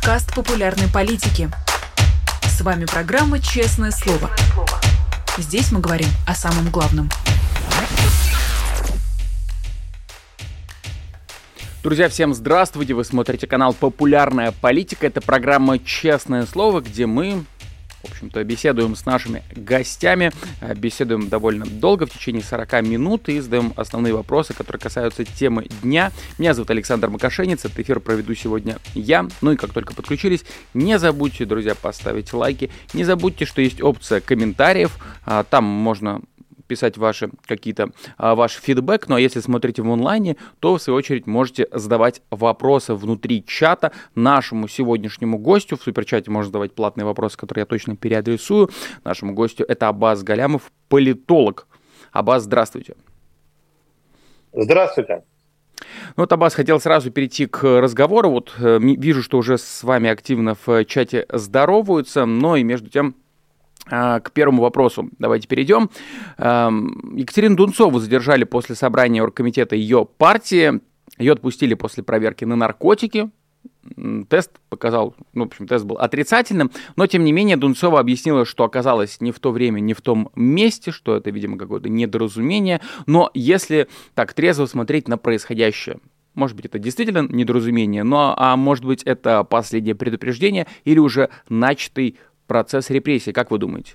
подкаст популярной политики. С вами программа «Честное слово». Здесь мы говорим о самом главном. Друзья, всем здравствуйте! Вы смотрите канал «Популярная политика». Это программа «Честное слово», где мы в общем-то, беседуем с нашими гостями, э, беседуем довольно долго, в течение 40 минут, и задаем основные вопросы, которые касаются темы дня. Меня зовут Александр Макашенец, этот эфир проведу сегодня я. Ну и как только подключились, не забудьте, друзья, поставить лайки, не забудьте, что есть опция комментариев, а, там можно писать ваши какие-то а, ваш фидбэк. Ну а если смотрите в онлайне, то в свою очередь можете задавать вопросы внутри чата нашему сегодняшнему гостю. В суперчате можно задавать платные вопросы, которые я точно переадресую. Нашему гостю это Абаз Галямов, политолог. Абаз, здравствуйте. Здравствуйте. Ну, вот, Аббас, хотел сразу перейти к разговору. Вот э, вижу, что уже с вами активно в чате здороваются, но и между тем к первому вопросу давайте перейдем. Екатерину Дунцову задержали после собрания оргкомитета ее партии. Ее отпустили после проверки на наркотики. Тест показал, ну, в общем, тест был отрицательным, но, тем не менее, Дунцова объяснила, что оказалось не в то время, не в том месте, что это, видимо, какое-то недоразумение. Но если так трезво смотреть на происходящее, может быть, это действительно недоразумение, но а может быть, это последнее предупреждение или уже начатый процесс репрессий, как вы думаете?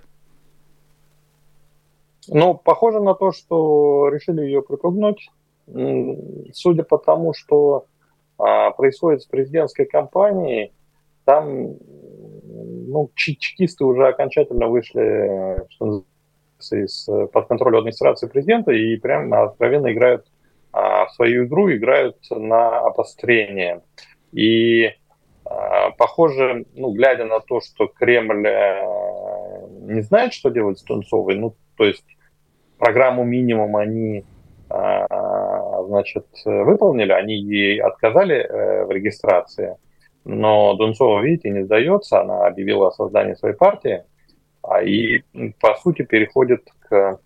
Ну, похоже на то, что решили ее припугнуть. Судя по тому, что а, происходит с президентской кампанией, там ну, чекисты уже окончательно вышли из под контроль администрации президента и прям откровенно играют а, в свою игру, играют на обострение. И похоже, ну, глядя на то, что Кремль э, не знает, что делать с Тунцовой, ну, то есть программу минимум они, а, значит, выполнили, они ей отказали э, в регистрации, но Дунцова, видите, не сдается, она объявила о создании своей партии, а и, по сути, переходит к,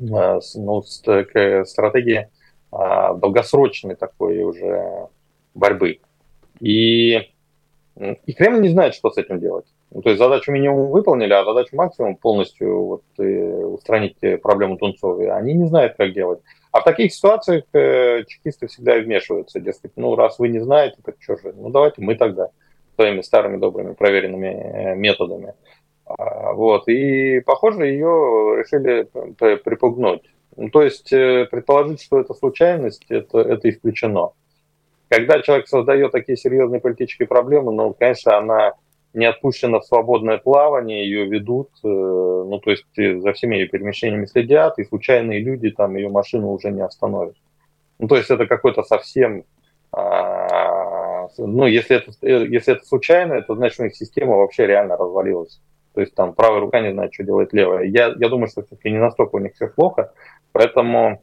э, ну, к стратегии а, долгосрочной такой уже борьбы. И, и Кремль не знает, что с этим делать. Ну, то есть задачу минимум выполнили, а задачу максимум полностью вот, э, устранить проблему Тунцовой, они не знают, как делать. А в таких ситуациях э, чекисты всегда вмешиваются, дескать, ну раз вы не знаете, так что же, ну давайте мы тогда своими старыми добрыми проверенными э, методами. А, вот, и, похоже, ее решили припугнуть. Ну, то есть э, предположить, что это случайность, это, это исключено. Когда человек создает такие серьезные политические проблемы, ну, конечно, она не отпущена в свободное плавание, ее ведут, э, ну, то есть э, за всеми ее перемещениями следят, и случайные люди там ее машину уже не остановят. Ну, то есть это какой-то совсем, а, ну, если это, э, если это случайно, то значит, у них система вообще реально развалилась. То есть там правая рука не знает, что делает левая. Я, я думаю, что все-таки не настолько у них все плохо, поэтому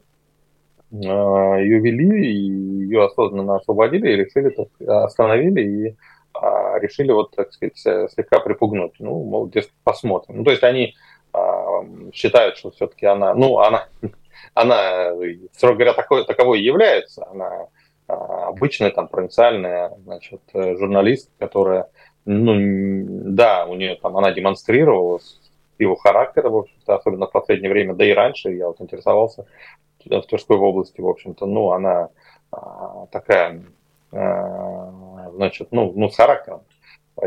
ее вели, и ее осознанно освободили, и решили, так, остановили, и а, решили, вот, так сказать, слегка припугнуть. Ну, мол, дескать, посмотрим. Ну, то есть они а, считают, что все-таки она, ну, она, она, строго говоря, такой, таковой является. Она а, обычная, там, провинциальная, значит, журналист, которая, ну, да, у нее там, она демонстрировала его характера, в общем-то, особенно в последнее время, да и раньше я вот интересовался в Тверской области, в общем-то, ну, она а, такая, а, значит, ну, ну, с характером,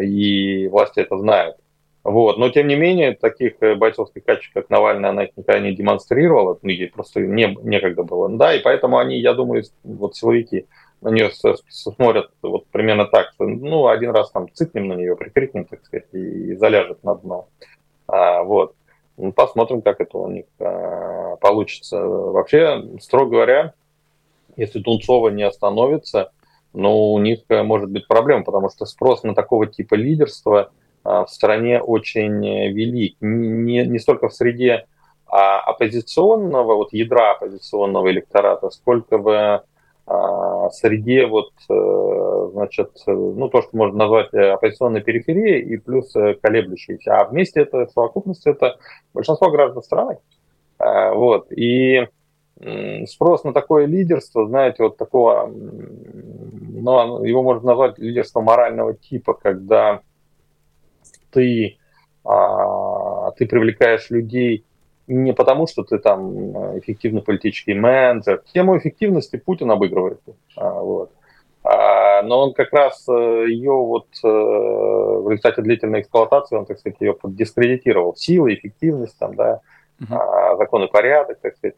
и власти это знают. Вот. Но, тем не менее, таких э, бойцовских качеств, как Навальный, она их никогда не демонстрировала, ну, ей просто не, некогда было. Да, и поэтому они, я думаю, вот силовики на нее смотрят вот примерно так, что, ну, один раз там цикнем на нее, прикрикнем, так сказать, и заляжет на дно. А, вот. Ну, посмотрим, как это у них а, получится. Вообще, строго говоря, если Тунцова не остановится, ну, у них э, может быть проблема, потому что спрос на такого типа лидерства а, в стране очень велик. Не, не столько в среде а, оппозиционного, вот ядра оппозиционного электората, сколько в а, среде вот, э, значит, ну, то, что можно назвать э, оппозиционной периферией и плюс э, колеблющейся. А вместе это совокупность, это большинство граждан страны. Вот. И спрос на такое лидерство, знаете, вот такого, ну, его можно назвать лидерством морального типа, когда ты, а, ты привлекаешь людей не потому, что ты там эффективный политический менеджер. Тему эффективности Путин обыгрывает. Вот. А, но он как раз э, ее вот э, в результате длительной эксплуатации, он, так сказать, ее дискредитировал. Сила, эффективность, там, да, uh-huh. закон и порядок, так сказать.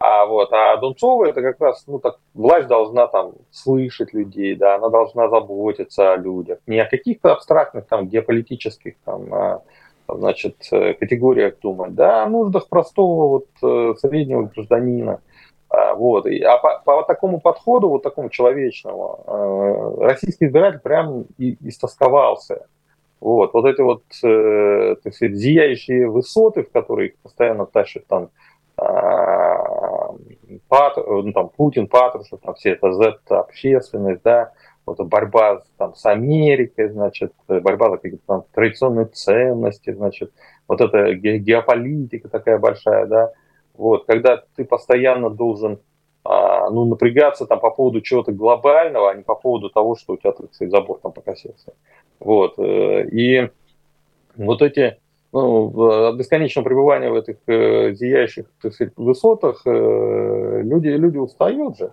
А вот, а Дунцова это как раз, ну так, власть должна там слышать людей, да, она должна заботиться о людях, не о каких-то абстрактных там геополитических там, а, значит, э, категориях думать, да, о нуждах простого вот среднего гражданина. А, вот. А по, по такому подходу, вот такому человечному, э, российский избиратель прям и, истосковался. Вот, вот эти вот, э, так сказать, зияющие высоты, в которые постоянно тащат там а, Пат, ну, там, Путин, Патрушев, там все это Z-общественность, да, вот борьба там, с Америкой, значит, борьба за какие-то там традиционные ценности, значит, вот эта геополитика такая большая, да, вот, когда ты постоянно должен а, ну, напрягаться там по поводу чего-то глобального, а не по поводу того, что у тебя, так сказать, забор там покосился. Вот, э, и вот эти ну, от бесконечного пребывания в этих э, зияющих так сказать, высотах э, люди, люди устают же.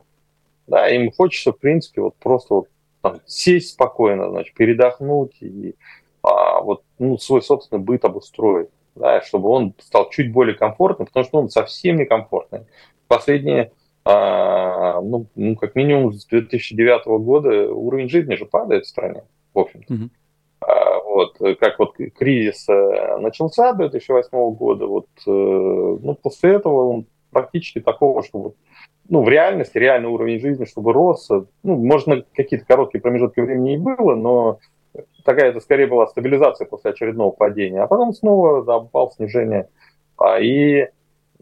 Да, им хочется, в принципе, вот просто вот, там, сесть спокойно, значит, передохнуть и а, вот, ну, свой собственный быт обустроить, да, чтобы он стал чуть более комфортным, потому что он совсем не комфортный. Последние, а, ну, ну, как минимум с 2009 года уровень жизни же падает в стране, в общем-то. Mm-hmm. А, вот, как вот кризис э, начался 2008 года, вот, э, ну, после этого он практически такого, что вот, ну, в реальности, реальный уровень жизни, чтобы рос, ну, можно какие-то короткие промежутки времени и было, но такая это скорее была стабилизация после очередного падения, а потом снова да, снижение. А, и,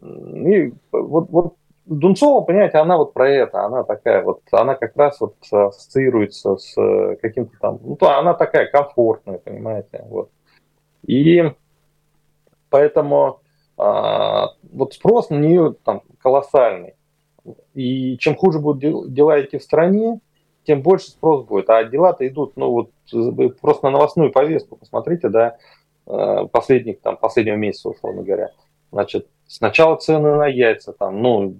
и вот, вот Дунцова, понимаете, она вот про это, она такая вот, она как раз вот ассоциируется с э, каким-то там, ну, она такая комфортная, понимаете, вот. И поэтому а, вот спрос на нее там колоссальный. И чем хуже будут дела идти в стране, тем больше спрос будет. А дела-то идут, ну вот просто на новостную повестку, посмотрите, да, э, последних, там, последнего месяца, условно говоря. Значит, сначала цены на яйца, там, ну,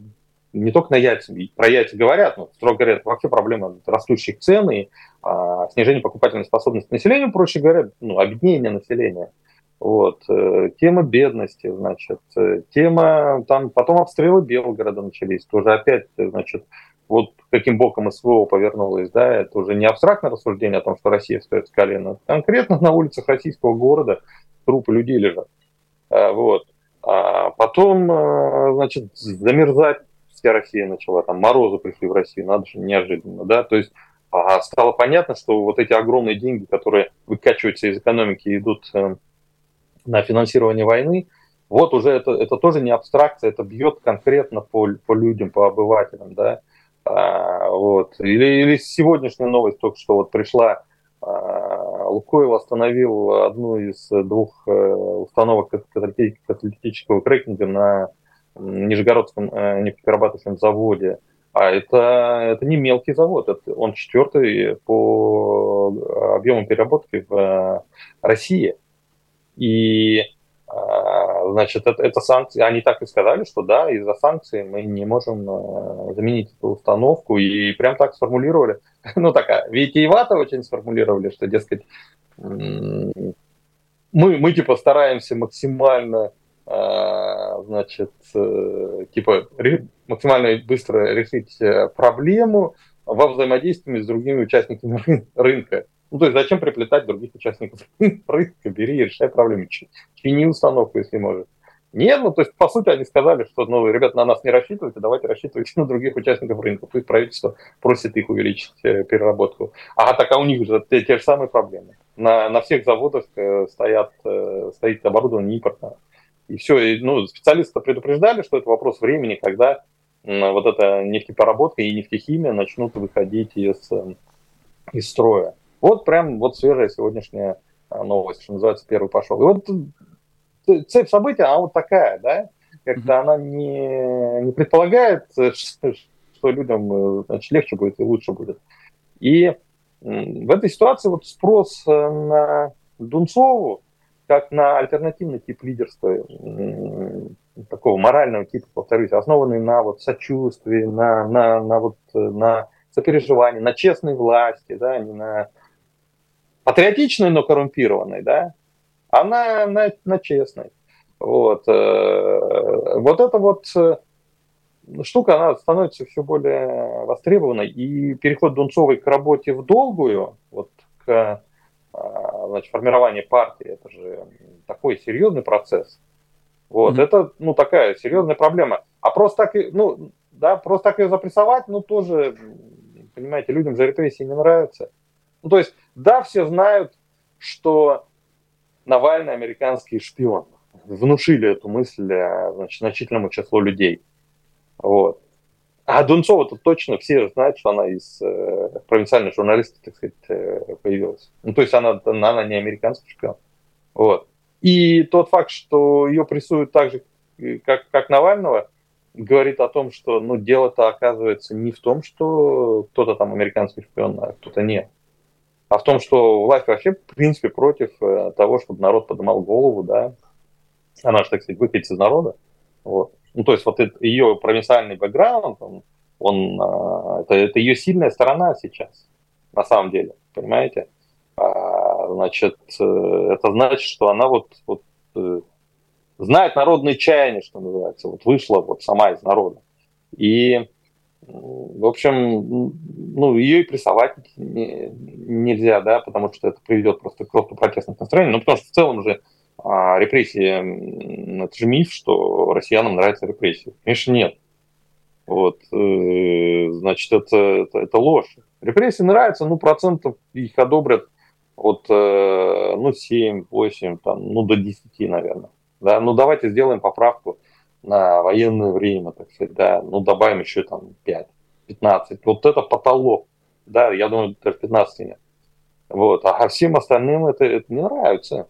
не только на яйца, про яйца говорят, но, строго говоря, вообще проблема растущих цен и а, снижение покупательной способности населения, проще говоря, ну, объединение населения. Вот. Э, тема бедности, значит, э, тема, там потом обстрелы Белгорода начались, тоже опять, значит, вот каким боком СВО повернулось, да, это уже не абстрактное рассуждение о том, что Россия встает с колена, конкретно на улицах российского города трупы людей лежат. А, вот. А потом, значит, замерзать вся Россия начала, там морозы пришли в Россию, надо же, неожиданно, да, то есть а, стало понятно, что вот эти огромные деньги, которые выкачиваются из экономики, идут э, на финансирование войны, вот уже это, это тоже не абстракция, это бьет конкретно по, по людям, по обывателям, да, а, вот. Или, или сегодняшняя новость только что вот пришла, а, Лукойл остановил одну из двух э, установок каталитического крекинга на Нижегородском э, нефтеперерабатывающем заводе. А это, это не мелкий завод, это, он четвертый по объему переработки в э, России. И а, значит, это, это санкции, они так и сказали, что да, из-за санкций мы не можем э, заменить эту установку, и прям так сформулировали, ну такая, витиевато очень сформулировали, что, дескать, мы, мы типа стараемся максимально а, значит, э, типа максимально быстро решить э, проблему во взаимодействии с другими участниками рынка. Ну, то есть зачем приплетать других участников рынка? Бери и решай проблему. Чини установку, если можешь. Нет, ну, то есть, по сути, они сказали, что, ну, ребят, на нас не рассчитывайте, давайте рассчитывайте на других участников рынка. Пусть правительство просит их увеличить э, переработку. А так, а у них же те, те же самые проблемы. На, на всех заводах стоят, стоит оборудование импортное. И все, и, ну, специалисты предупреждали, что это вопрос времени, когда вот эта нефтепереработка и нефтехимия начнут выходить из, эм, из строя. Вот прям вот свежая сегодняшняя а, новость, что называется, первый пошел. И вот э, цепь событий, она вот такая, да, как-то она не, не предполагает, что, что людям значит, легче будет и лучше будет. И в этой ситуации вот спрос э, на Дунцову, как на альтернативный тип лидерства, такого морального типа, повторюсь, основанный на вот сочувствии, на, на, на, вот, э, на сопереживании, на честной власти, да, не на патриотичной, но коррумпированной, да, а на, на, честной. Вот. Э, вот это вот штука, она становится все более востребованной, и переход Дунцовой к работе в долгую, вот к а, значит, формированию партии, это же такой серьезный процесс. Вот, mm-hmm. это, ну, такая серьезная проблема. А просто так, ну, да, просто так ее запрессовать, ну, тоже, понимаете, людям же репрессии не нравятся. Ну, то есть, да, все знают, что Навальный американский шпион. Внушили эту мысль а, значит, значительному числу людей. Вот. А Дунцова-то точно все знают, что она из э, провинциальной журналистки, так сказать, э, появилась. Ну, то есть она, она не американский шпион. Вот. И тот факт, что ее прессуют так же, как, как Навального, говорит о том, что ну, дело-то оказывается не в том, что кто-то там американский шпион, а кто-то нет. А в том, что власть вообще, в принципе, против э, того, чтобы народ поднимал голову, да. Она же, так сказать, выходит из народа. Вот. Ну, то есть вот это, ее провинциальный бэкграунд, он, он а, это, это ее сильная сторона сейчас, на самом деле, понимаете? А, значит, э, это значит, что она вот, вот э, знает народные чаяния, что называется, вот вышла вот сама из народа. И, в общем, ну, ее и прессовать не, нельзя, да, потому что это приведет просто к росту протестных настроений. Ну, потому что в целом же а репрессии, это же миф, что россиянам нравятся репрессии. Конечно, нет. Вот, э, значит, это, это, это ложь. Репрессии нравятся, ну, процентов их одобрят от, э, ну, 7, 8, там, ну, до 10, наверное. Да, ну, давайте сделаем поправку на военное время, так сказать, да, ну, добавим еще там 5, 15. Вот это потолок. Да, я думаю, даже 15 нет. Вот, а всем остальным это, это не нравится.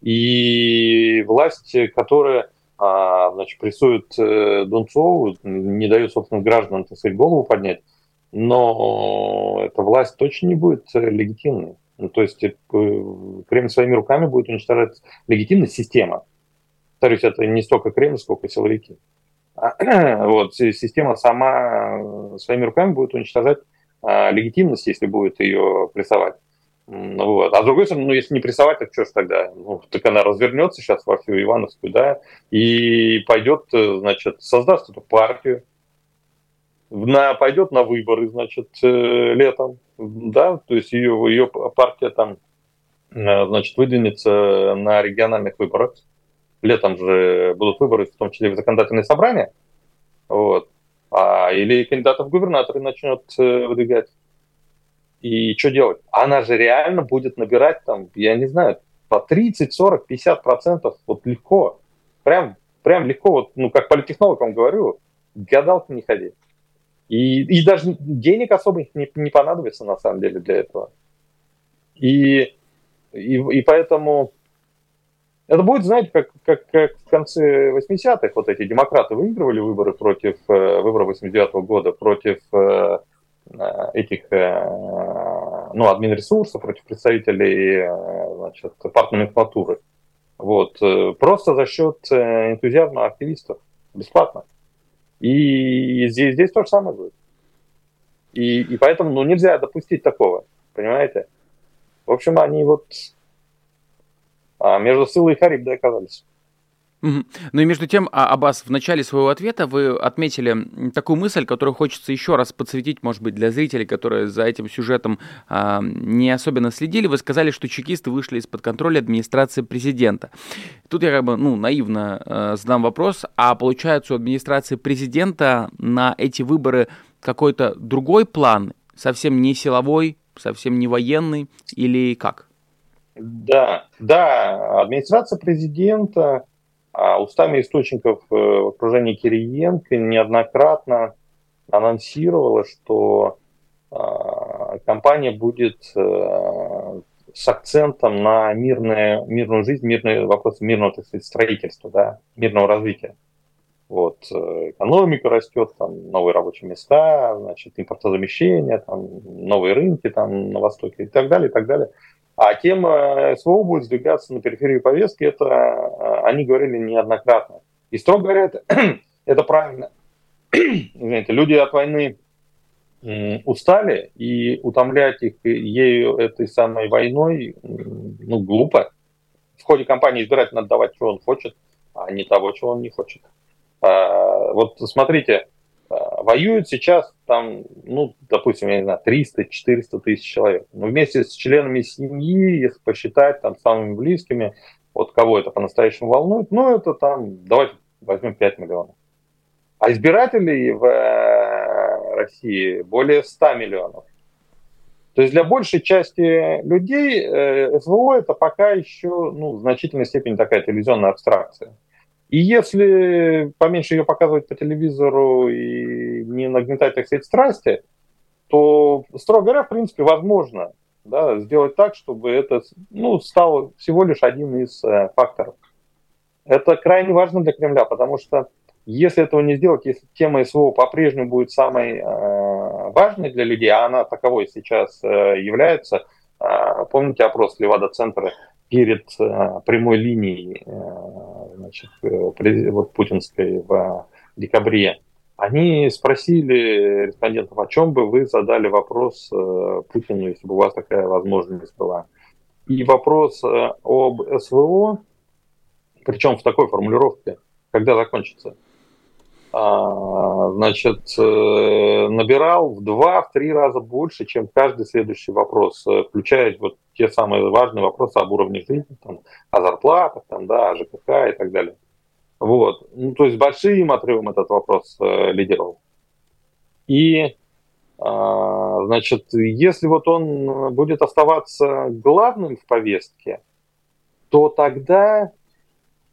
И власть, которая а, значит, прессует э, Дунцову, не дает, собственно, гражданам, так сказать, голову поднять, но эта власть точно не будет легитимной. Ну, то есть э, Кремль своими руками будет уничтожать легитимность системы. Повторюсь, это не столько Кремль, сколько силовики. Вот, система сама своими руками будет уничтожать а, легитимность, если будет ее прессовать. Ну вот. А с другой стороны, ну, если не прессовать, так что ж тогда? Ну, так она развернется сейчас во всю Ивановскую, да, и пойдет, э, значит, создаст эту партию, на, пойдет на выборы, значит, э, летом, да, то есть ее, ее партия там, э, значит, выдвинется на региональных выборах. Летом же будут выборы, в том числе в законодательное собрание, вот, а, или кандидатов в губернаторы начнет выдвигать. И что делать? Она же реально будет набирать там, я не знаю, по 30, 40, 50 процентов вот легко. Прям, прям легко, вот, ну, как политтехнолог вам говорю, гадалки не ходи. И, и даже денег особо не, не понадобится на самом деле для этого. И, и, и поэтому это будет, знаете, как, как, как в конце 80-х вот эти демократы выигрывали выборы против э, выборов 89-го года против э, Э, этих ну, админ ресурсов, против представителей значит, партной номенклатуры. Вот. Просто за счет энтузиазма активистов. Бесплатно. И здесь, здесь то же самое будет. И, и поэтому ну, нельзя допустить такого. Понимаете? В общем, они вот а, между Сылой и Харибдой оказались. Ну и между тем, а, Аббас, в начале своего ответа вы отметили такую мысль, которую хочется еще раз подсветить, может быть, для зрителей, которые за этим сюжетом а, не особенно следили. Вы сказали, что чекисты вышли из-под контроля администрации президента. Тут я как бы, ну, наивно а, задам вопрос, а получается у администрации президента на эти выборы какой-то другой план, совсем не силовой, совсем не военный или как? Да, да, администрация президента а устами источников э, в окружении Кириенко неоднократно анонсировала, что а, компания будет э, с акцентом на мирное, мирную жизнь, мирные вопросы мирного так сказать, строительства, да, мирного развития. Вот, э, экономика растет, там новые рабочие места, значит, импортозамещение, там новые рынки там на Востоке и так далее, и так далее. А тема СВО будет сдвигаться на периферию повестки, это э, они говорили неоднократно. И строго говоря, это, это правильно. Знаете, люди от войны устали, и утомлять их ею этой самой войной, ну, глупо. В ходе кампании избиратель надо давать, что он хочет, а не того, чего он не хочет. А, вот смотрите, а, воюют сейчас там, ну, допустим, я не знаю, 300-400 тысяч человек. Но вместе с членами семьи, если посчитать, там, самыми близкими, вот кого это по-настоящему волнует, ну, это там, давайте возьмем 5 миллионов. А избирателей в э, России более 100 миллионов. То есть для большей части людей э, СВО это пока еще ну, в значительной степени такая телевизионная абстракция. И если поменьше ее показывать по телевизору и не нагнетать, так сказать, страсти, то, строго говоря, в принципе, возможно да, сделать так, чтобы это ну, стало всего лишь один из э, факторов. Это крайне важно для Кремля, потому что если этого не сделать, если тема СВО по-прежнему будет самой э, важной для людей, а она таковой сейчас э, является, э, помните опрос Левада-центра перед э, прямой линией э, значит, э, вот, путинской в декабре, они спросили респондентов, о чем бы вы задали вопрос Путину, если бы у вас такая возможность была. И вопрос об СВО, причем в такой формулировке, когда закончится, значит, набирал в два-три раза больше, чем каждый следующий вопрос, включая вот те самые важные вопросы об уровне жизни, там, о зарплатах, там, да, о ЖКХ и так далее. Вот. Ну, то есть большим отрывом этот вопрос э, лидировал. И, э, значит, если вот он будет оставаться главным в повестке, то тогда,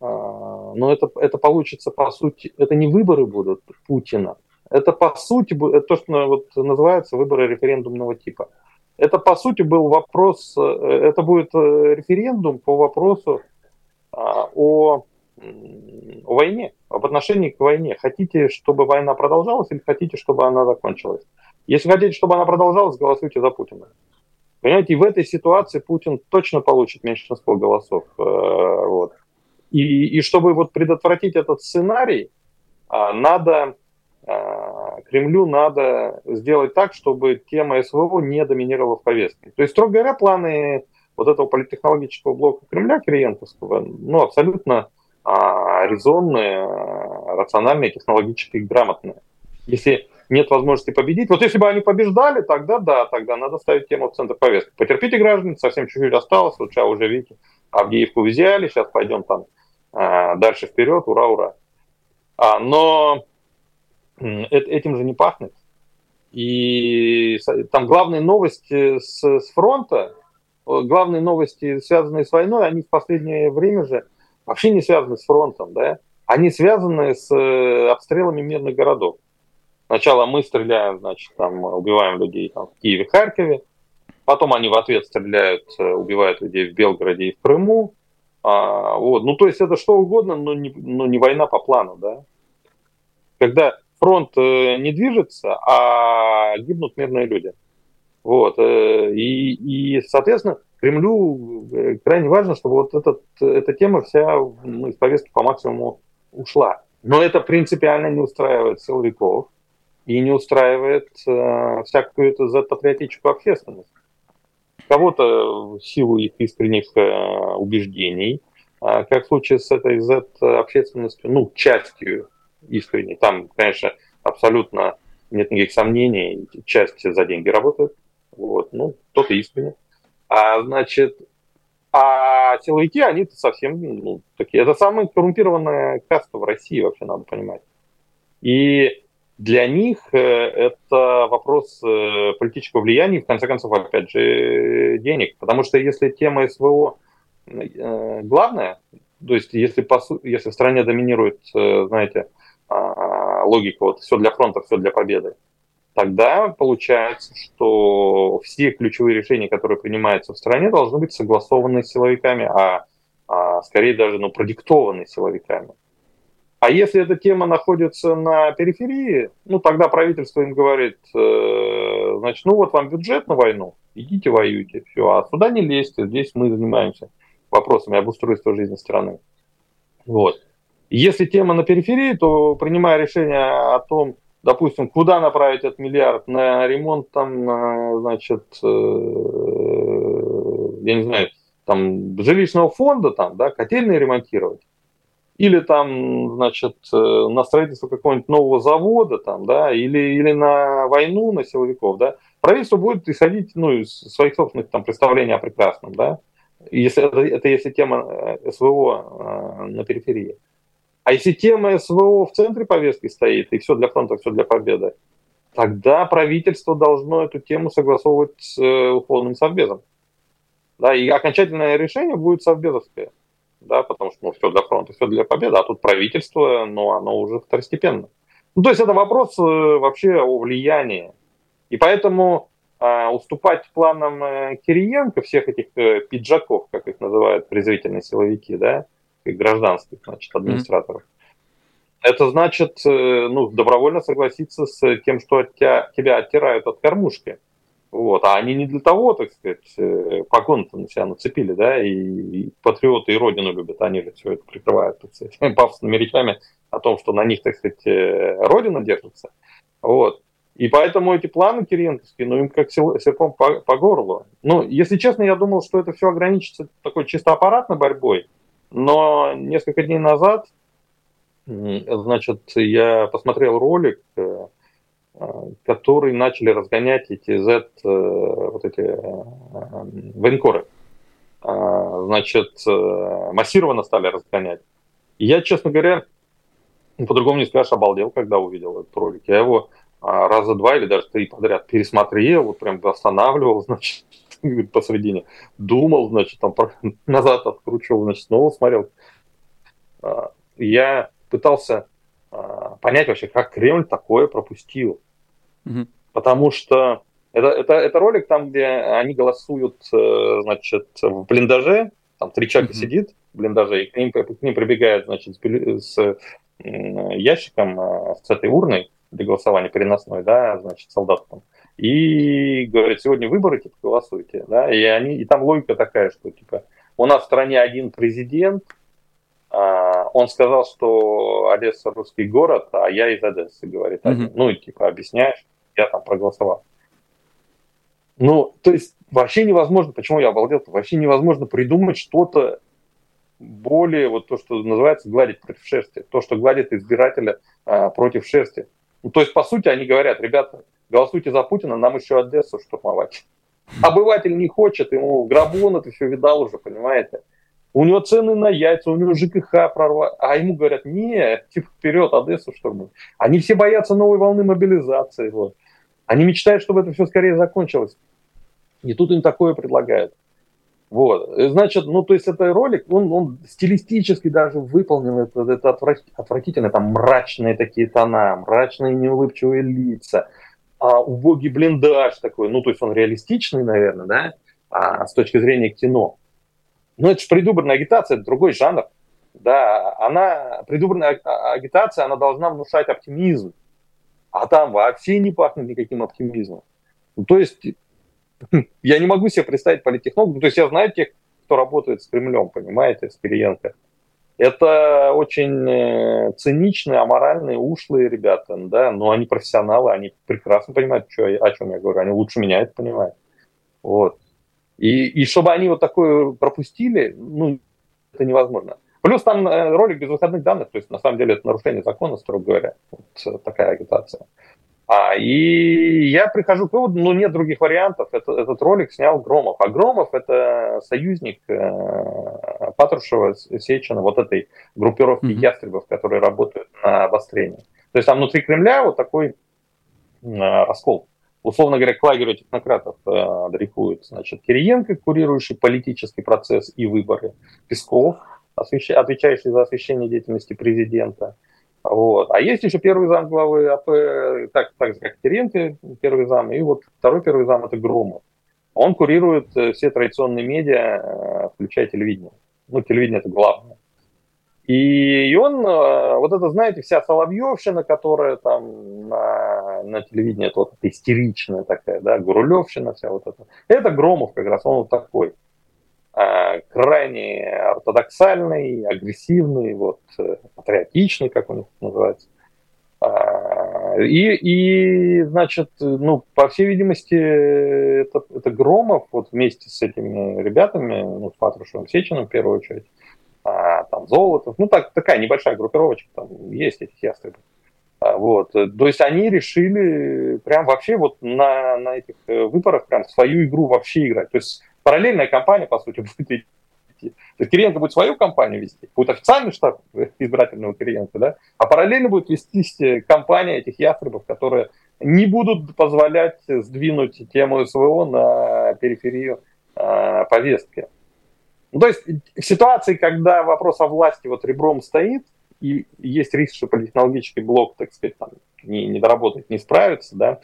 э, ну, это, это получится, по сути, это не выборы будут Путина, это, по сути, то, что вот называется выборы референдумного типа. Это, по сути, был вопрос, э, это будет э, референдум по вопросу а, о, о войне, об отношении к войне. Хотите, чтобы война продолжалась или хотите, чтобы она закончилась? Если хотите, чтобы она продолжалась, голосуйте за Путина. Понимаете, в этой ситуации Путин точно получит меньшинство голосов. Э, вот. И, и чтобы вот предотвратить этот сценарий, а, надо а, Кремлю надо сделать так, чтобы тема СВО не доминировала в повестке. То есть, строго говоря, планы вот этого политтехнологического блока Кремля Кириенковского, ну, абсолютно а, резонные, рациональные, технологически грамотные. Если нет возможности победить, вот если бы они побеждали, тогда да, тогда надо ставить тему в центр повестки. Потерпите, граждане, совсем чуть-чуть осталось, вот сейчас уже, видите, Авдеевку взяли, сейчас пойдем там а, дальше вперед, ура, ура. А, но этим же не пахнет. И там главные новости с, с фронта, главные новости, связанные с войной, они в последнее время же вообще не связаны с фронтом, да? Они связаны с э, обстрелами мирных городов. Сначала мы стреляем, значит, там убиваем людей там, в Киеве, Харькове, потом они в ответ стреляют, э, убивают людей в Белгороде и в Крыму. А, вот. Ну, то есть это что угодно, но не, но не война по плану, да? Когда фронт э, не движется, а гибнут мирные люди. Вот. Э, и, и соответственно, Кремлю крайне важно, чтобы вот этот, эта тема вся ну, из повестки по максимуму ушла. Но это принципиально не устраивает силовиков и не устраивает э, всякую эту Z-патриотическую общественность. Кого-то в силу их искренних э, убеждений, э, как в случае с этой Z-общественностью, ну, частью искренне. Там, конечно, абсолютно нет никаких сомнений, часть за деньги работает, вот, ну, кто-то искренне. А, значит, а силовики, они совсем ну, такие. Это самая коррумпированная каста в России, вообще надо понимать. И для них э, это вопрос э, политического влияния, в конце концов, опять же, денег. Потому что если тема СВО э, главная, то есть если, по, если в стране доминирует, знаете, а, логика вот все для фронта, все для победы, тогда получается, что все ключевые решения, которые принимаются в стране, должны быть согласованы с силовиками, а, а скорее даже ну, продиктованы силовиками. А если эта тема находится на периферии, ну тогда правительство им говорит, э, значит, ну вот вам бюджет на войну, идите воюйте, все, а сюда не лезьте, здесь мы занимаемся вопросами обустройства жизни страны. Вот. Если тема на периферии, то принимая решение о том, допустим, куда направить этот миллиард на ремонт там, значит, э, я не знаю, там жилищного фонда, там, да, котельные ремонтировать, или там, значит, э, на строительство какого-нибудь нового завода, там, да, или, или на войну на силовиков, да, правительство будет исходить, ну, из своих собственных там представлений о прекрасном, да, если это, это если тема э, СВО э, на периферии. А если тема СВО в центре повестки стоит, и все для фронта, все для победы, тогда правительство должно эту тему согласовывать с э, условным совбезом. Да, и окончательное решение будет совбезовское. Да, потому что ну, все для фронта, все для победы, а тут правительство, ну, оно уже второстепенно. Ну, то есть это вопрос э, вообще о влиянии. И поэтому э, уступать планам э, Кириенко, всех этих э, пиджаков, как их называют презрительные силовики, да, гражданских, значит, администраторов. Mm-hmm. Это значит, э, ну, добровольно согласиться с тем, что от тебя, тебя оттирают от кормушки. Вот. А они не для того, так сказать, э, погон-то на себя нацепили, да, и, и патриоты и родину любят, они же все это прикрывают, так сказать, пафосными речами о том, что на них, так сказать, э, родина держится. Вот. И поэтому эти планы киренковские, ну, им как серпом по, по горлу. Ну, если честно, я думал, что это все ограничится такой чисто аппаратной борьбой, но несколько дней назад, значит, я посмотрел ролик, э, который начали разгонять эти Z, э, вот эти э, военкоры. А, значит, массированно стали разгонять. И я, честно говоря, по-другому не скажешь, обалдел, когда увидел этот ролик. Я его а, раза два или даже три подряд пересмотрел, вот прям останавливал, значит, посредине, думал, значит, там назад откручивал, значит, снова смотрел. А, я пытался понять вообще, как Кремль такое пропустил. Угу. Потому что это, это, это ролик там, где они голосуют, э, значит, в блиндаже, там три человека угу. сидит в блиндаже, и к ним, к ним прибегает, значит, с, с ящиком, э, с этой урной для голосования переносной, да, значит, солдат там и говорят, сегодня выборы, типа, голосуйте, да, и они, и там логика такая, что, типа, у нас в стране один президент, а, он сказал, что Одесса русский город, а я из Одессы, говорит один. Mm-hmm. Ну, и, типа, объясняешь, я там проголосовал. Ну, то есть вообще невозможно, почему я обалдел, вообще невозможно придумать что-то более, вот то, что называется гладить против шерсти, то, что гладит избирателя а, против шерсти. Ну, то есть, по сути, они говорят, ребята, голосуйте за Путина, нам еще Одессу штурмовать. Обыватель не хочет, ему он это все видал уже, понимаете. У него цены на яйца, у него ЖКХ прорва, а ему говорят, не, типа вперед, Одессу штурмуй. Они все боятся новой волны мобилизации. Вот. Они мечтают, чтобы это все скорее закончилось. И тут им такое предлагают. Вот. Значит, ну, то есть это ролик, он, он стилистически даже выполнен, это, это отвратительно, там мрачные такие тона, мрачные неулыбчивые лица, а, убогий блиндаж такой, ну, то есть он реалистичный, наверное, да, а, с точки зрения кино. Но это же предвыборная агитация, это другой жанр. Да, она, предвыборная а, агитация, она должна внушать оптимизм. А там вообще не пахнет никаким оптимизмом. Ну, то есть я не могу себе представить политтехнологов. То есть я знаю тех, кто работает с Кремлем, понимаете, с Кириенко. Это очень э, циничные, аморальные, ушлые ребята, да, но они профессионалы, они прекрасно понимают, что, о чем я говорю, они лучше меня это понимают. Вот. И, и чтобы они вот такое пропустили, ну, это невозможно. Плюс там э, ролик без выходных данных, то есть на самом деле это нарушение закона, строго говоря, вот такая агитация. А, и я прихожу к выводу, ну нет других вариантов. Это, этот ролик снял Громов. А Громов это союзник э, Патрушева, Сечина, вот этой группировки mm-hmm. ястребов, которые работают на обострение. То есть там внутри Кремля вот такой э, раскол. Условно говоря, к лагерю технократов э, дрейфует значит, Кириенко, курирующий политический процесс и выборы, Песков, отвечающий за освещение деятельности президента, вот. А есть еще первый зам главы АП, так, так же как Теренко, первый зам, и вот второй первый зам это Громов. Он курирует э, все традиционные медиа, э, включая телевидение. Ну, телевидение это главное. И, он, э, вот это, знаете, вся Соловьевщина, которая там на, на телевидении, это вот истеричная такая, да, Гурулевщина вся вот эта. Это Громов как раз, он вот такой. А, крайне ортодоксальный, агрессивный, вот, э, патриотичный, как он называется. А, и, и, значит, ну, по всей видимости, это, это Громов вот вместе с этими ребятами, ну, с Патрушевым Сечиным в первую очередь, а, там, Золотов, ну, так, такая небольшая группировочка, там есть этих ястребов. А, вот. То есть они решили прям вообще вот на, на этих э, выборах прям свою игру вообще играть. То есть параллельная кампания, по сути, будет идти. То есть Кириенко будет свою кампанию вести, будет официальный штаб избирательного Кириенко, да, а параллельно будет вести кампания этих ястребов, которые не будут позволять сдвинуть тему СВО на периферию э, повестки. Ну, то есть в ситуации, когда вопрос о власти вот ребром стоит, и есть риск, что политтехнологический блок, так сказать, там, не, не доработает, не справится, да,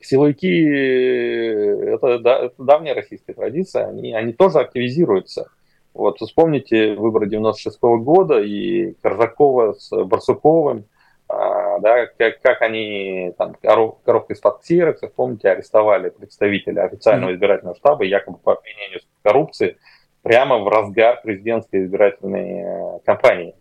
силовики, это, да, это давняя российская традиция, они, они тоже активизируются. Вот вспомните выборы 96 -го года и Коржакова с Барсуковым, а, да, как, как они там коров, коровка из-под ксерокса, помните, арестовали представителя официального избирательного штаба якобы по обвинению в коррупции прямо в разгар президентской избирательной э, кампании.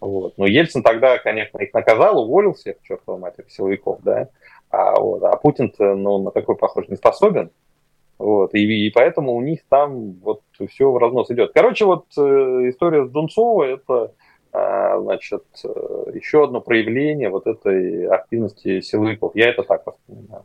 Вот. Но Ельцин тогда, конечно, их наказал, уволил всех, чертова матери, силовиков, да. А, вот, а Путин ну, на такой, похоже, не способен. Вот, и, и поэтому у них там вот все в разнос идет. Короче, вот э, история с Дунцовой это э, значит, э, еще одно проявление вот этой активности силовиков. Я это так воспринимаю.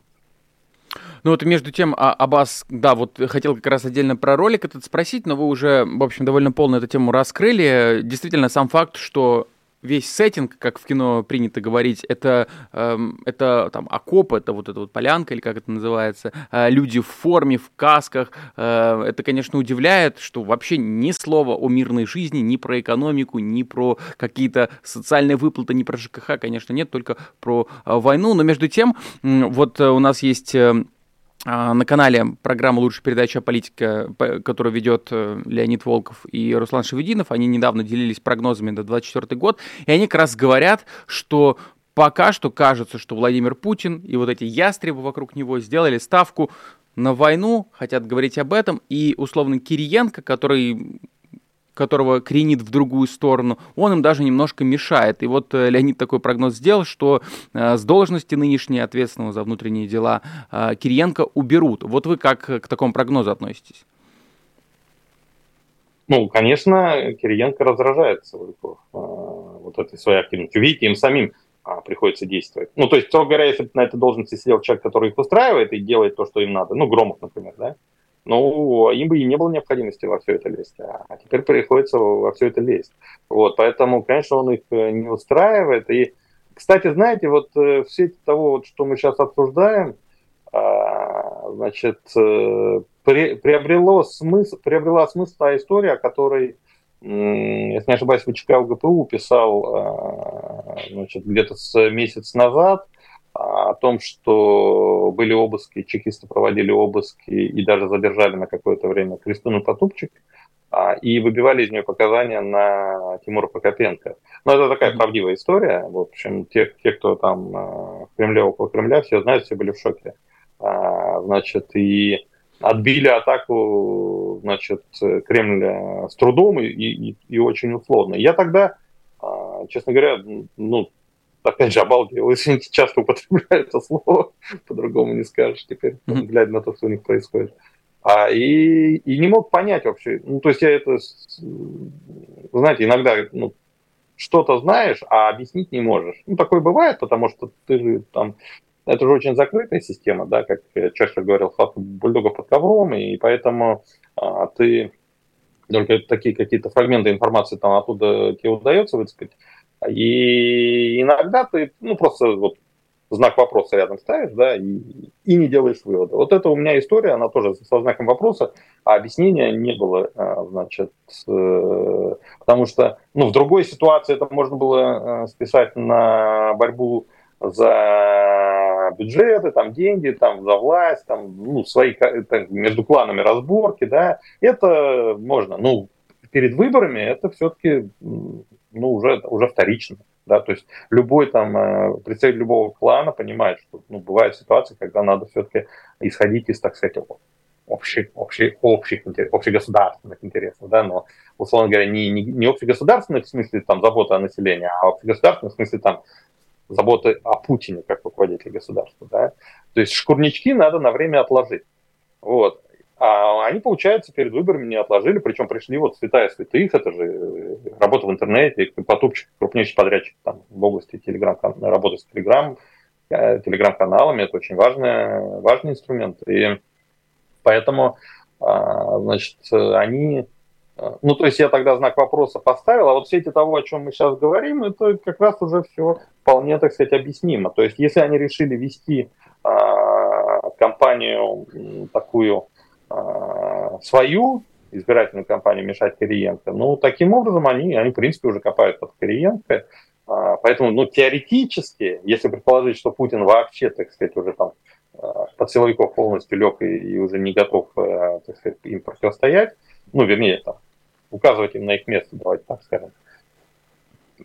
Ну вот между тем, а, Аббас, да, вот хотел как раз отдельно про ролик этот спросить, но вы уже, в общем, довольно полно эту тему раскрыли. Действительно, сам факт, что весь сеттинг, как в кино принято говорить, это, э, это там окоп, это вот эта вот полянка, или как это называется, э, люди в форме, в касках. Э, это, конечно, удивляет, что вообще ни слова о мирной жизни, ни про экономику, ни про какие-то социальные выплаты, ни про ЖКХ, конечно, нет, только про э, войну. Но между тем, вот у нас есть... на канале программа «Лучшая передача политика», которую ведет э, Леонид Волков и Руслан Шевединов. Они недавно делились прогнозами на 2024 год, и они как раз говорят, что пока что кажется, что Владимир Путин и вот эти ястребы вокруг него сделали ставку на войну, хотят говорить об этом, и условно Кириенко, который которого кренит в другую сторону, он им даже немножко мешает. И вот э, Леонид такой прогноз сделал, что э, с должности нынешней ответственного за внутренние дела э, Кириенко уберут. Вот вы как к такому прогнозу относитесь? Ну, конечно, Кириенко раздражает вот этой своей активностью. Видите, им самим а, приходится действовать. Ну, то есть, строго говоря, если бы на этой должности сидел человек, который их устраивает и делает то, что им надо, ну, Громов, например, да, ну, им бы и не было необходимости во все это лезть, а теперь приходится во все это лезть. Вот, поэтому, конечно, он их э, не устраивает. И, кстати, знаете, вот э, в свете того, вот, что мы сейчас обсуждаем, а, значит, э, приобрело смысл, приобрела смысл та история, о которой, если не ошибаюсь, ВЧК УГПУ писал а, значит, где-то с месяц назад, о том, что были обыски, чекисты проводили обыски и даже задержали на какое-то время Кристину Потупчик а, и выбивали из нее показания на Тимура Прокопенко. Но это такая правдивая история. В общем, те, те кто там а, в Кремле, около Кремля, все знают, все были в шоке. А, значит, и отбили атаку, значит, Кремля с трудом и, и, и очень условно. Я тогда, честно говоря, ну, опять же, обалдел. Очень часто употребляю это слово, по-другому не скажешь теперь, глядя на то, что у них происходит. А, и, и не мог понять вообще. Ну, то есть я это, знаете, иногда ну, что-то знаешь, а объяснить не можешь. Ну, такое бывает, потому что ты же там... Это же очень закрытая система, да, как Черчилль говорил, бульдогов под ковром, и поэтому а, ты только такие какие-то фрагменты информации там оттуда тебе удается выцепить. И иногда ты, ну, просто вот знак вопроса рядом ставишь, да, и, и не делаешь вывода. Вот это у меня история, она тоже со знаком вопроса, а объяснения не было, а, значит, э, потому что, ну, в другой ситуации это можно было э, списать на борьбу за бюджеты, там деньги, там за власть, там, ну, свои там, между кланами разборки, да, это можно. Ну, перед выборами это все-таки ну, уже, уже вторично. Да, то есть любой там э, представитель любого клана понимает, что ну, бывают ситуации, когда надо все-таки исходить из, так сказать, общих, общих, общих, общегосударственных интересов, да, но, условно говоря, не, не, не общегосударственных в смысле там заботы о населении, а общегосударственных в смысле там заботы о Путине как руководителе государства, да. То есть шкурнички надо на время отложить. Вот. А они, получается, перед выборами не отложили, причем пришли вот святая святых, это же э, работа в интернете, потупчик, крупнейший подрядчик там, в области телеграм, работы с телеграм, э, телеграм-каналами, это очень важный, важный инструмент. И поэтому, а, значит, они э, ну, то есть я тогда знак вопроса поставил, а вот все эти того, о чем мы сейчас говорим, это как раз уже все вполне, так сказать, объяснимо. То есть если они решили вести а, компанию такую свою избирательную кампанию мешать Кириенко. Ну, таким образом они, они в принципе, уже копают под Кириенко. А, поэтому, ну, теоретически, если предположить, что Путин вообще, так сказать, уже там а, под силовиков полностью лег и, и уже не готов, так сказать, им противостоять, ну, вернее, там, указывать им на их место, давайте так скажем,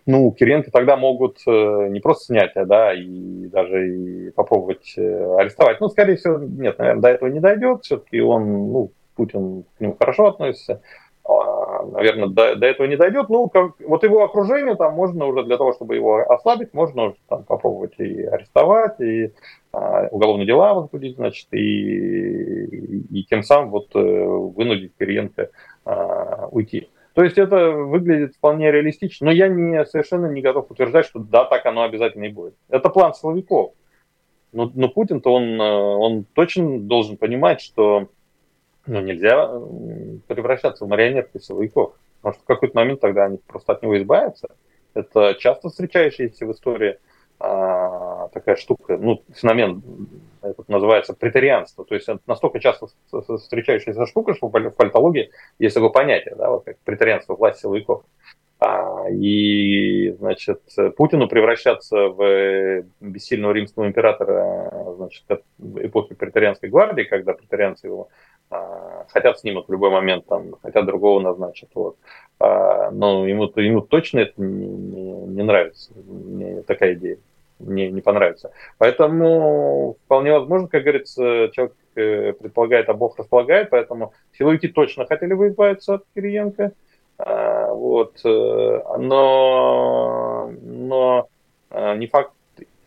ну, Кириенко тогда могут э, не просто снять, а да, и даже и попробовать э, арестовать. Ну, скорее всего, нет, наверное, до этого не дойдет. Все-таки он, ну, Путин к нему хорошо относится. А, наверное, до, до этого не дойдет. Ну, как, вот его окружение там можно уже для того, чтобы его ослабить, можно уже там попробовать и арестовать, и а, уголовные дела возбудить, значит, и, и, и тем самым вот э, вынудить Кириенко а, уйти. То есть это выглядит вполне реалистично, но я не, совершенно не готов утверждать, что да, так оно обязательно и будет. Это план силовиков. Но, но Путин-то он, э, он точно должен понимать, что ну, нельзя превращаться в марионетки силовиков. Потому что в какой-то момент тогда они просто от него избавятся. Это часто встречающаяся в истории а, такая штука, ну, феномен это называется претарианство. То есть это настолько часто встречающаяся штука, что в политологии есть такое понятие, да, вот как претарианство, власть силовиков. А, и, значит, Путину превращаться в бессильного римского императора, значит, эпохи претарианской гвардии, когда претарианцы его а, хотят снимут в любой момент, там, хотят другого назначат, вот. А, но ему, ему точно это не, не, не нравится, не, такая идея мне не понравится. Поэтому вполне возможно, как говорится, человек э, предполагает, а Бог располагает, поэтому силовики точно хотели бы избавиться от Кириенко. А, вот, э, но, но а, не факт,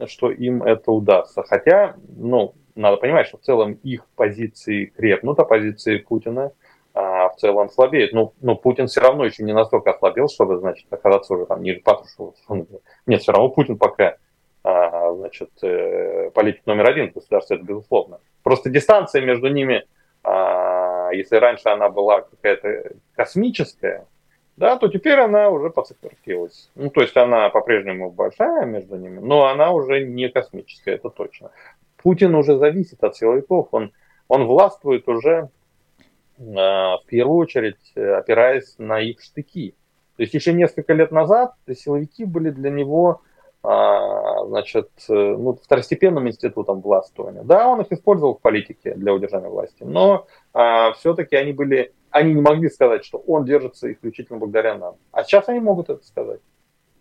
что им это удастся. Хотя, ну, надо понимать, что в целом их позиции крепнут, а позиции Путина а, в целом слабеют. Но, но Путин все равно еще не настолько ослабел, чтобы, значит, оказаться уже там ниже Патрушева. Нет, все равно Путин пока значит, э, политик номер один в государстве, это безусловно. Просто дистанция между ними, а, если раньше она была какая-то космическая, да, то теперь она уже подсократилась. Ну, то есть она по-прежнему большая между ними, но она уже не космическая, это точно. Путин уже зависит от силовиков, он, он властвует уже в первую очередь опираясь на их штыки. То есть еще несколько лет назад силовики были для него а, значит, э, ну, второстепенным институтом властвования. Да, он их использовал в политике для удержания власти, но а, все-таки они были, они не могли сказать, что он держится исключительно благодаря нам. А сейчас они могут это сказать.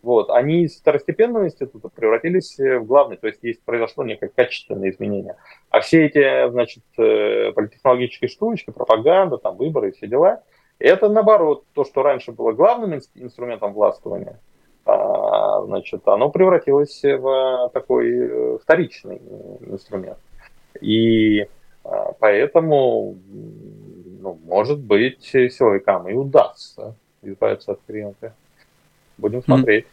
Вот, они из второстепенного института превратились в главный, то есть есть произошло некое качественное изменение. А все эти, значит, э, политтехнологические штучки, пропаганда, там, выборы и все дела, это наоборот, то, что раньше было главным инструментом властвования – а, значит, оно превратилось в такой э, вторичный инструмент. И поэтому, ну, может быть, силовикам и удастся избавиться от клиента. Будем смотреть.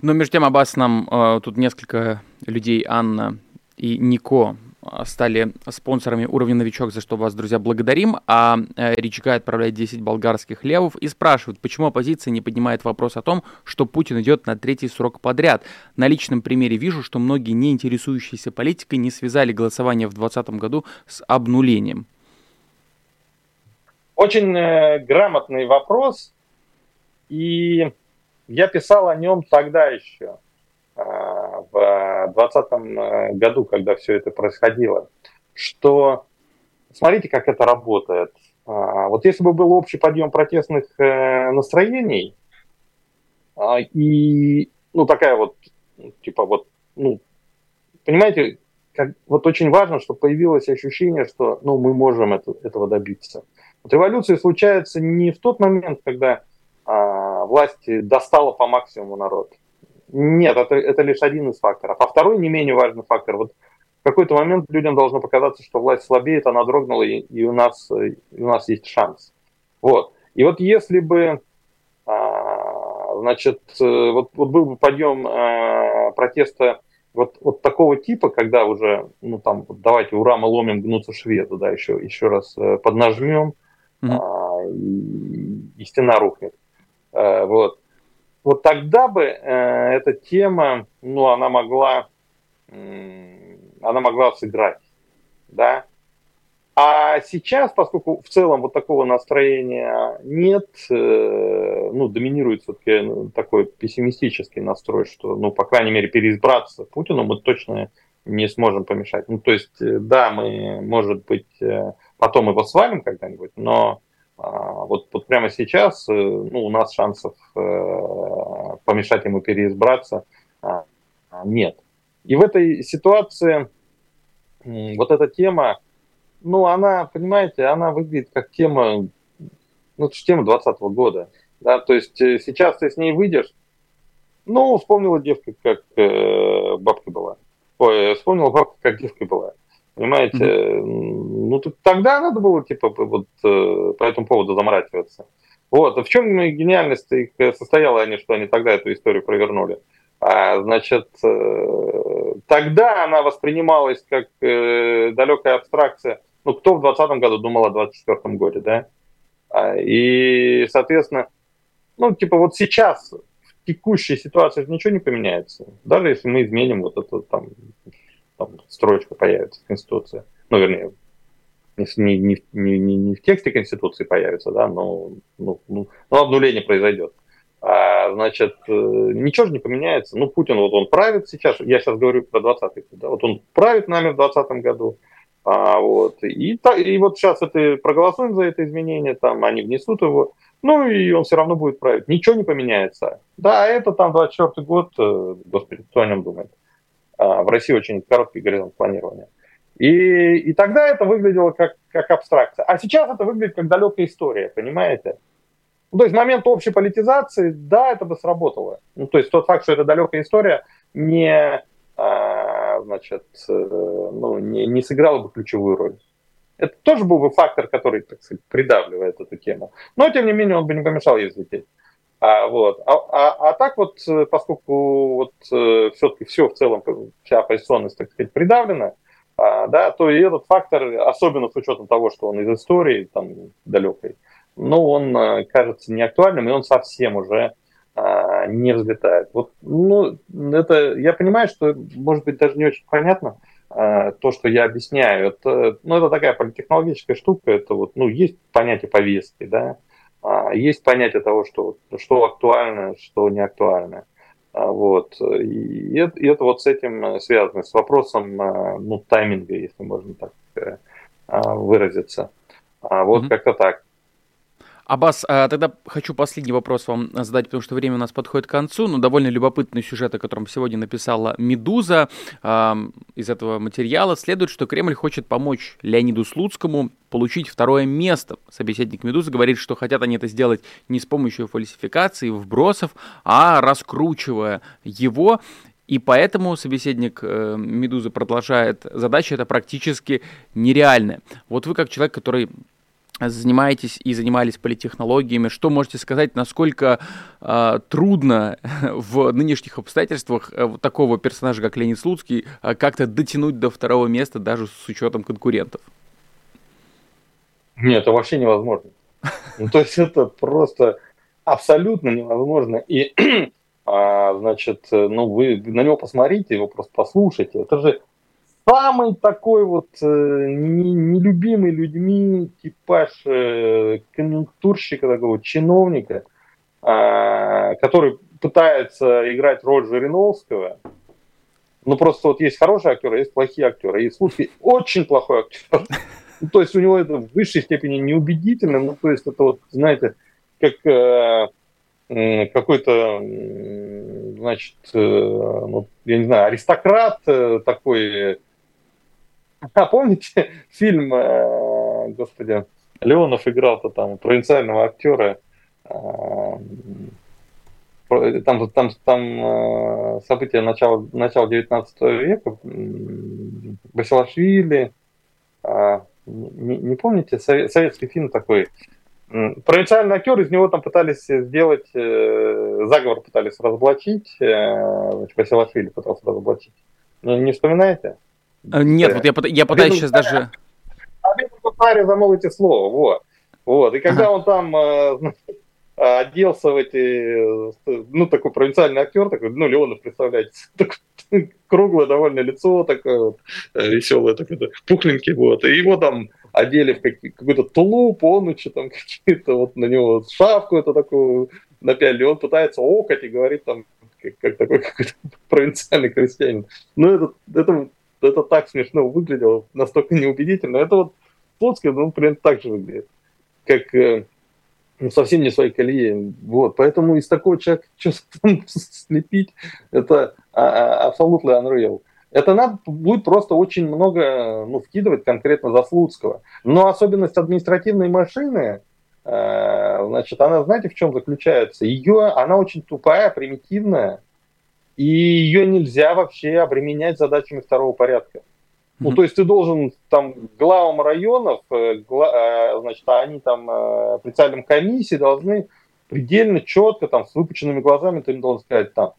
Но между тем, Аббас, нам э, тут несколько людей, Анна и Нико, стали спонсорами уровня новичок, за что вас, друзья, благодарим. А э, Ричга отправляет 10 болгарских левов и спрашивает, почему оппозиция не поднимает вопрос о том, что Путин идет на третий срок подряд. На личном примере вижу, что многие не интересующиеся политикой не связали голосование в 2020 году с обнулением. Очень э, грамотный вопрос, и я писал о нем тогда еще в 2020 э, году, когда все это происходило, что смотрите, как это работает. А, вот если бы был общий подъем протестных э, настроений, А, и, ну, такая вот, типа вот, ну, понимаете, как, вот очень важно, чтобы появилось ощущение, что, ну, мы можем это, этого добиться. Вот революция случается не в тот момент, когда а, власти достала по максимуму народ. Нет, это, это лишь один из факторов. А второй не менее важный фактор. Вот в какой-то момент людям должно показаться, что власть слабеет, она дрогнула, и, и, у, нас, и у нас есть шанс. Вот. И вот если бы, а, значит, вот, вот был бы подъем а, протеста вот, вот такого типа, когда уже, ну там, вот давайте ура, мы ломим, гнутся шведы, да, еще, еще раз э, поднажмем, mm-hmm. а, и, и стена рухнет. А, вот. Вот тогда бы э, эта тема, ну, она могла, э, она могла сыграть, да. А сейчас, поскольку в целом вот такого настроения нет, э, ну, доминирует все-таки ну, такой пессимистический настрой, что, ну, по крайней мере, переизбраться Путину мы точно не сможем помешать. Ну, то есть, э, да, мы, может быть, э, потом его свалим когда-нибудь, но вот, вот прямо сейчас ну, у нас шансов помешать ему переизбраться а, нет. И в этой ситуации вот эта тема, ну, она, понимаете, она выглядит как тема, ну, это же тема 2020 года, да, то есть э, сейчас ты с ней выйдешь, ну, вспомнила девка, как э, бабка была. Ой, вспомнила бабка, как девка была. Понимаете? Mm-hmm. Ну, тогда надо было, типа, вот э, по этому поводу заморачиваться. Вот. А в чем гениальность их состояла, они, что они тогда эту историю провернули? А, значит, э, тогда она воспринималась как э, далекая абстракция ну, кто в 2020 году думал о 2024 годе, да? А, и, соответственно, ну, типа вот сейчас, в текущей ситуации ничего не поменяется. Даже если мы изменим вот эту там, там строчка появится в Конституции. Ну, вернее, не, не, не, не, не в тексте Конституции появится, да, но, ну, ну, но обнуление произойдет. А, значит, э, ничего же не поменяется. Ну, Путин, вот он правит сейчас, я сейчас говорю про 20 да, вот он правит нами в 2020 году, а, вот. И, и вот сейчас это проголосуем за это изменение, там они внесут его, ну и он все равно будет править. Ничего не поменяется. Да, это там 24 год, э, господи, кто о нем думает. А, в России очень короткий горизонт планирования. И, и тогда это выглядело как, как абстракция. А сейчас это выглядит как далекая история, понимаете? Ну, то есть момент общей политизации, да, это бы сработало. Ну, то есть тот факт, что это далекая история, не, значит, э, ну, не, не сыграла бы ключевую роль. Это тоже был бы фактор, который, так сказать, придавливает эту тему. Но, тем не менее, он бы не помешал ей взлететь. А, вот. а, а, а так вот, э, поскольку вот э, все-таки все в целом, вся оппозиционность, так сказать, придавлена, а, да, то и этот фактор, особенно с учетом того, что он из истории там далекой, ну, он кажется не актуальным, и он совсем уже а, не взлетает. Вот, ну, это, я понимаю, что, может быть, даже не очень понятно а, то, что я объясняю. Это, ну, это такая политехнологическая штука, это вот, ну, есть понятие повестки, да, есть понятие того, что, что актуально, что не актуально. Вот. И это, и это вот с этим связано, с вопросом ну, тайминга, если можно так э, выразиться. Вот mm-hmm. как-то так. Аббас, а, тогда хочу последний вопрос вам задать, потому что время у нас подходит к концу. Ну, довольно любопытный сюжет, о котором сегодня написала «Медуза». Из этого материала следует, что Кремль хочет помочь Леониду Слуцкому получить второе место. Собеседник «Медузы» говорит, что хотят они это сделать не с помощью фальсификации, вбросов, а раскручивая его. И поэтому собеседник э, Медузы продолжает, задача это практически нереальная. Вот вы как человек, который занимаетесь и занимались политтехнологиями. Что можете сказать, насколько э, трудно в нынешних обстоятельствах э, вот такого персонажа, как Леонид Слуцкий, э, как-то дотянуть до второго места даже с учетом конкурентов? Нет, это вообще невозможно. Ну, то есть это просто абсолютно невозможно. И, а, значит, ну, вы на него посмотрите, его просто послушайте. Это же самый такой вот э, нелюбимый людьми типаж э, конъюнктурщика, такого чиновника, э, который пытается играть роль Жириновского. Ну, просто вот есть хорошие актеры, есть плохие актеры. И Слуцкий очень плохой актер. Ну, то есть у него это в высшей степени неубедительно. Ну, то есть это вот, знаете, как... Э, какой-то, значит, э, ну, я не знаю, аристократ э, такой. А помните фильм, э, господи, Леонов играл-то там провинциального актера. Там, там, там события начала, начала 19 века, Басилашвили, не, не помните, советский фильм такой, провинциальный актер, из него там пытались сделать, э, заговор пытались разоблачить, э, Василашвили пытался разоблачить. Не, не вспоминаете? Э, нет, вот я, я пытаюсь сейчас даже... А замолвите слово, вот. Вот, и когда он там э, оделся в эти, ну, такой провинциальный актер, такой, ну, Леонов, представляете, такое круглое довольно лицо, такое вот, э, веселое, такое, пухленький, вот, и его там одели в какой-то тулуп, он еще там какие-то, вот на него шапку эту такую напялили, он пытается окать и говорит там, как, как такой какой-то провинциальный крестьянин. Ну, это, это, это так смешно выглядело, настолько неубедительно. Это вот Слуцкий, ну, примерно так же выглядит, как э, ну, совсем не своей колеи. Вот. Поэтому из такого человека что-то слепить, это а, а, абсолютно unreal. Это надо будет просто очень много ну, вкидывать конкретно за Слуцкого. Но особенность административной машины, э, значит, она, знаете, в чем заключается? Ее, она очень тупая, примитивная, и ее нельзя вообще обременять задачами второго порядка. Ну, то есть ты должен там главам районов, э, гла, э, значит, они там э, председателям комиссии должны предельно четко, там, с выпученными глазами, ты им должен сказать, там,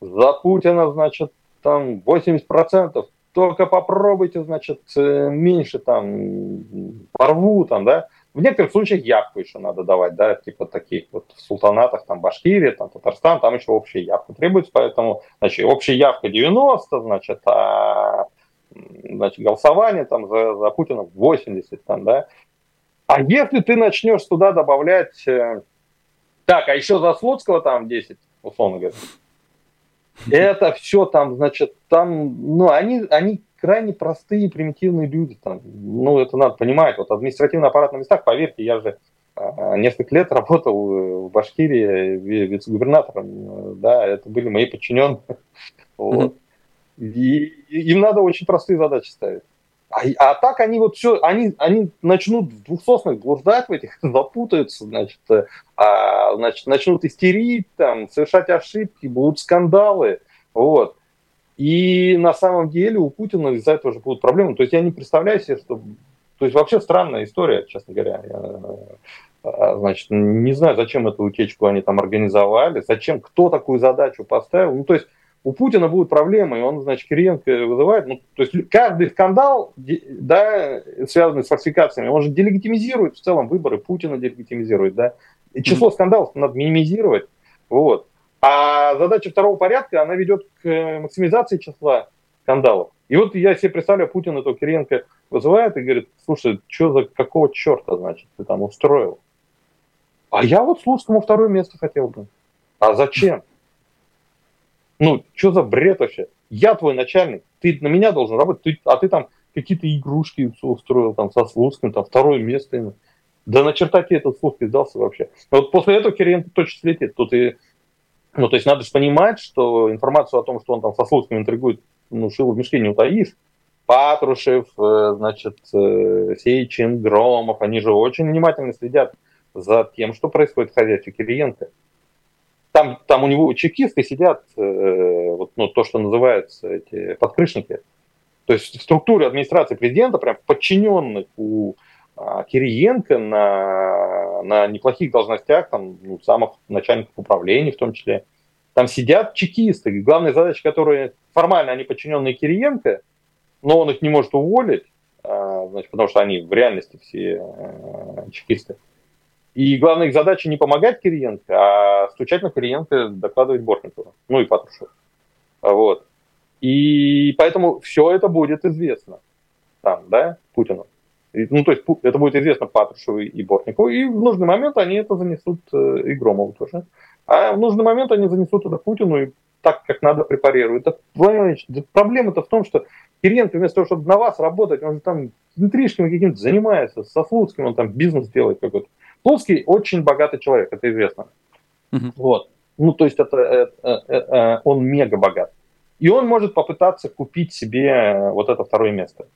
за Путина, значит, там 80%, только попробуйте, значит, меньше там порву, там, да. В некоторых случаях явку еще надо давать, да, типа таких вот в султанатах, там, Башкирия, там, Татарстан, там еще общая явка требуется, поэтому, значит, общая явка 90, значит, а значит, голосование там за, за Путина 80, там, да. А если ты начнешь туда добавлять, э, так, а еще за Слуцкого там 10, условно говоря, это все там, значит, там, ну, они, они крайне простые, примитивные люди, там, ну, это надо понимать, вот административный аппарат на местах, поверьте, я же э, несколько лет работал в Башкирии вице-губернатором, э, да, это были мои подчиненные, вот. И им надо очень простые задачи ставить. А, а так они вот все, они, они начнут в двухсоснах блуждать в этих, запутаются, значит, э, а, значит, начнут истерить, там, совершать ошибки, будут скандалы, вот. И на самом деле у Путина из-за этого же будут проблемы. То есть я не представляю себе, что... То есть вообще странная история, честно говоря. Я, э, значит, не знаю, зачем эту утечку они там организовали, зачем, кто такую задачу поставил. Ну, то есть у Путина будут проблемы, и он, значит, Кириенко вызывает. Ну, то есть каждый скандал, да, связанный с фальсификациями, он же делегитимизирует в целом выборы, Путина делегитимизирует, да. И число скандалов надо минимизировать, вот. А задача второго порядка, она ведет к максимизации числа скандалов. И вот я себе представляю, Путин этого Кириенко вызывает и говорит, слушай, что за какого черта, значит, ты там устроил? А я вот Слуцкому второе место хотел бы. А зачем? Ну, что за бред вообще? Я твой начальник, ты на меня должен работать, ты, а ты там какие-то игрушки устроил там со Слуцким, там второе место ему. Да на черта тебе этот Слуцкий сдался вообще. Вот после этого Кириенко точно слетит. Тут и, ну, то есть надо же понимать, что информацию о том, что он там со Слуцким интригует, ну, шило в мешке не утаишь. Патрушев, э, значит, э, Сейчин, Громов, они же очень внимательно следят за тем, что происходит в хозяйстве Кириенко там, там у него чекисты сидят, э, вот, ну, то, что называется эти подкрышники. То есть в структуре администрации президента, прям подчиненных у Кириенко на, на неплохих должностях, там, ну, самых начальников управления в том числе, там сидят чекисты. И главная задача, которые формально они подчиненные Кириенко, но он их не может уволить, а, значит, потому что они в реальности все а, чекисты. И главная их задача не помогать Кириенко, а стучать на Кириенко, докладывать Бортникову, ну и Патрушеву. Вот. И поэтому все это будет известно там, да, Путину. Ну, то есть это будет известно Патрушеву и Бортникову, и в нужный момент они это занесут э, и Громову тоже. А в нужный момент они занесут это Путину и так, как надо, препарируют. Проблема-то в том, что Кириенко вместо того, чтобы на вас работать, он же там интрижками каким-то занимается, со Слуцким он там бизнес делает какой-то. Слуцкий очень богатый человек, это известно. Угу. Вот. Ну, то есть это, это, это, это он мега богат. И он может попытаться купить себе вот это второе место.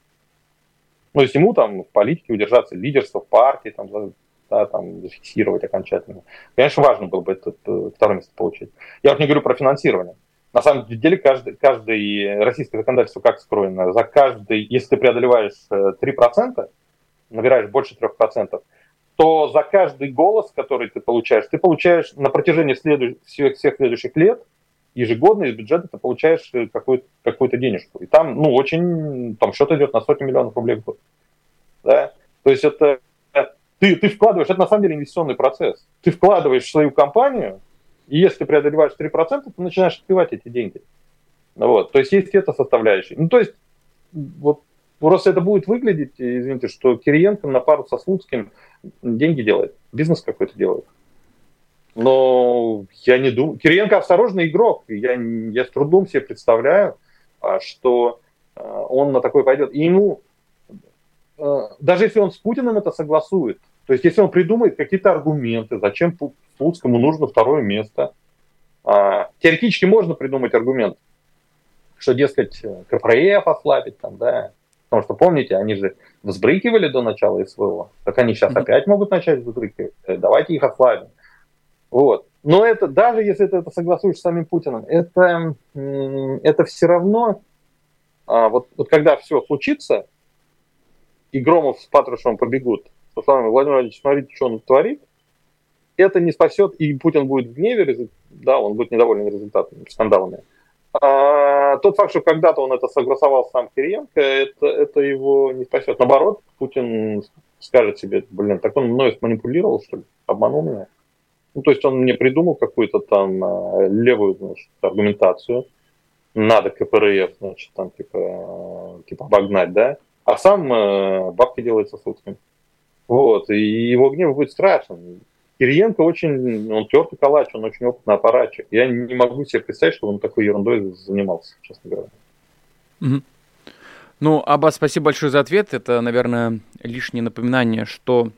Ну, если ему там в политике удержаться лидерство партии, там, да, там, зафиксировать окончательно. Конечно, важно было бы это, это второе место получить. Я вот не говорю про финансирование. На самом деле, каждый, каждый российское законодательство как скроено? За каждый, если ты преодолеваешь 3%, э, набираешь больше 3%, то за каждый голос, который ты получаешь, ты получаешь на протяжении следующих, всех следующих лет ежегодно из бюджета ты получаешь э, какую-то какую денежку. И там, ну, очень, там что-то идет на сотни миллионов рублей в год. Да? То есть это ты, ты вкладываешь, это на самом деле инвестиционный процесс. Ты вкладываешь в свою компанию, и если ты преодолеваешь 3%, ты начинаешь отпивать эти деньги. Вот. То есть есть эта составляющая. Ну, то есть, вот просто это будет выглядеть, извините, что Кириенко на пару со Слуцким деньги делает, бизнес какой-то делает. Я не думаю... Кириенко осторожный игрок. Я, я с трудом себе представляю, а, что а, он на такой пойдет. И ему, а, даже если он с Путиным это согласует, то есть если он придумает какие-то аргументы, зачем Слуцкому нужно второе место, теоретически можно придумать аргумент, что, дескать, КПРФ ослабить, там, да, потому что, помните, они же взбрыкивали до начала СВО, так они сейчас mm-hmm. опять могут начать взбрыкивать, давайте их ослабим. Вот. Но это, даже если ты это согласуешь с самим Путиным, это, это все равно, а, вот, вот когда все случится, и Громов с Патрушевым побегут, словами Владимир Владимирович, смотрите, что он творит, это не спасет, и Путин будет в гневе, да, он будет недоволен результатами, скандалами. А, тот факт, что когда-то он это согласовал сам Кириенко, это, это его не спасет. Наоборот, Путин скажет себе, блин, так он мной манипулировал, что ли, обманул меня. Ну, то есть он мне придумал какую-то там э, левую, значит, аргументацию. Надо КПРФ, значит, там, типа, типа обогнать, да? А сам э, бабки делает сосудским. Вот, и его гнев будет страшен. Кириенко очень, он тертый калач, он очень опытный аппаратчик. Я не могу себе представить, что он такой ерундой занимался, честно говоря. Ну, Аббас, спасибо большое за ответ. Это, наверное, лишнее напоминание, что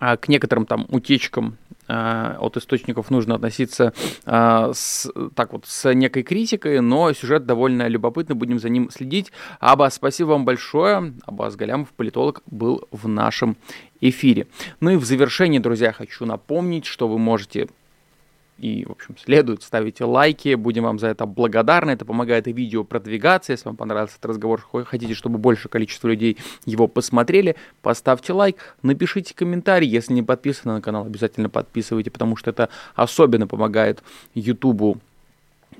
а, к некоторым там утечкам а, от источников нужно относиться а, с, так вот с некой критикой, но сюжет довольно любопытный, будем за ним следить. Аббас, спасибо вам большое. Аббас Галямов, политолог, был в нашем эфире. Ну и в завершении, друзья, хочу напомнить, что вы можете и, в общем, следует ставить лайки, будем вам за это благодарны, это помогает и видео продвигаться, если вам понравился этот разговор, хотите, чтобы большее количество людей его посмотрели, поставьте лайк, напишите комментарий, если не подписаны на канал, обязательно подписывайте, потому что это особенно помогает YouTube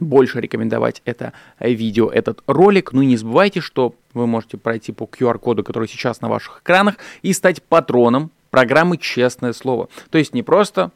больше рекомендовать это видео, этот ролик. Ну и не забывайте, что вы можете пройти по QR-коду, который сейчас на ваших экранах, и стать патроном программы «Честное слово». То есть не просто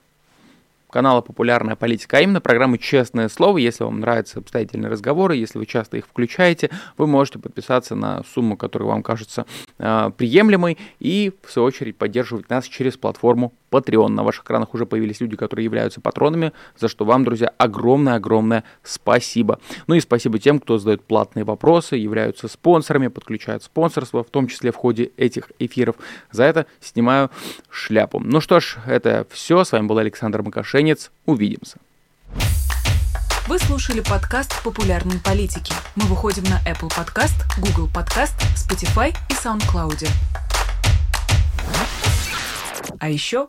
канала «Популярная политика», а именно программы «Честное слово». Если вам нравятся обстоятельные разговоры, если вы часто их включаете, вы можете подписаться на сумму, которая вам кажется э, приемлемой, и, в свою очередь, поддерживать нас через платформу Patreon. На ваших экранах уже появились люди, которые являются патронами, за что вам, друзья, огромное-огромное спасибо. Ну и спасибо тем, кто задает платные вопросы, являются спонсорами, подключают спонсорство, в том числе в ходе этих эфиров. За это снимаю шляпу. Ну что ж, это все. С вами был Александр Макашенец. Увидимся. Вы слушали подкаст «Популярные политики». Мы выходим на Apple Podcast, Google Podcast, Spotify и SoundCloud. А еще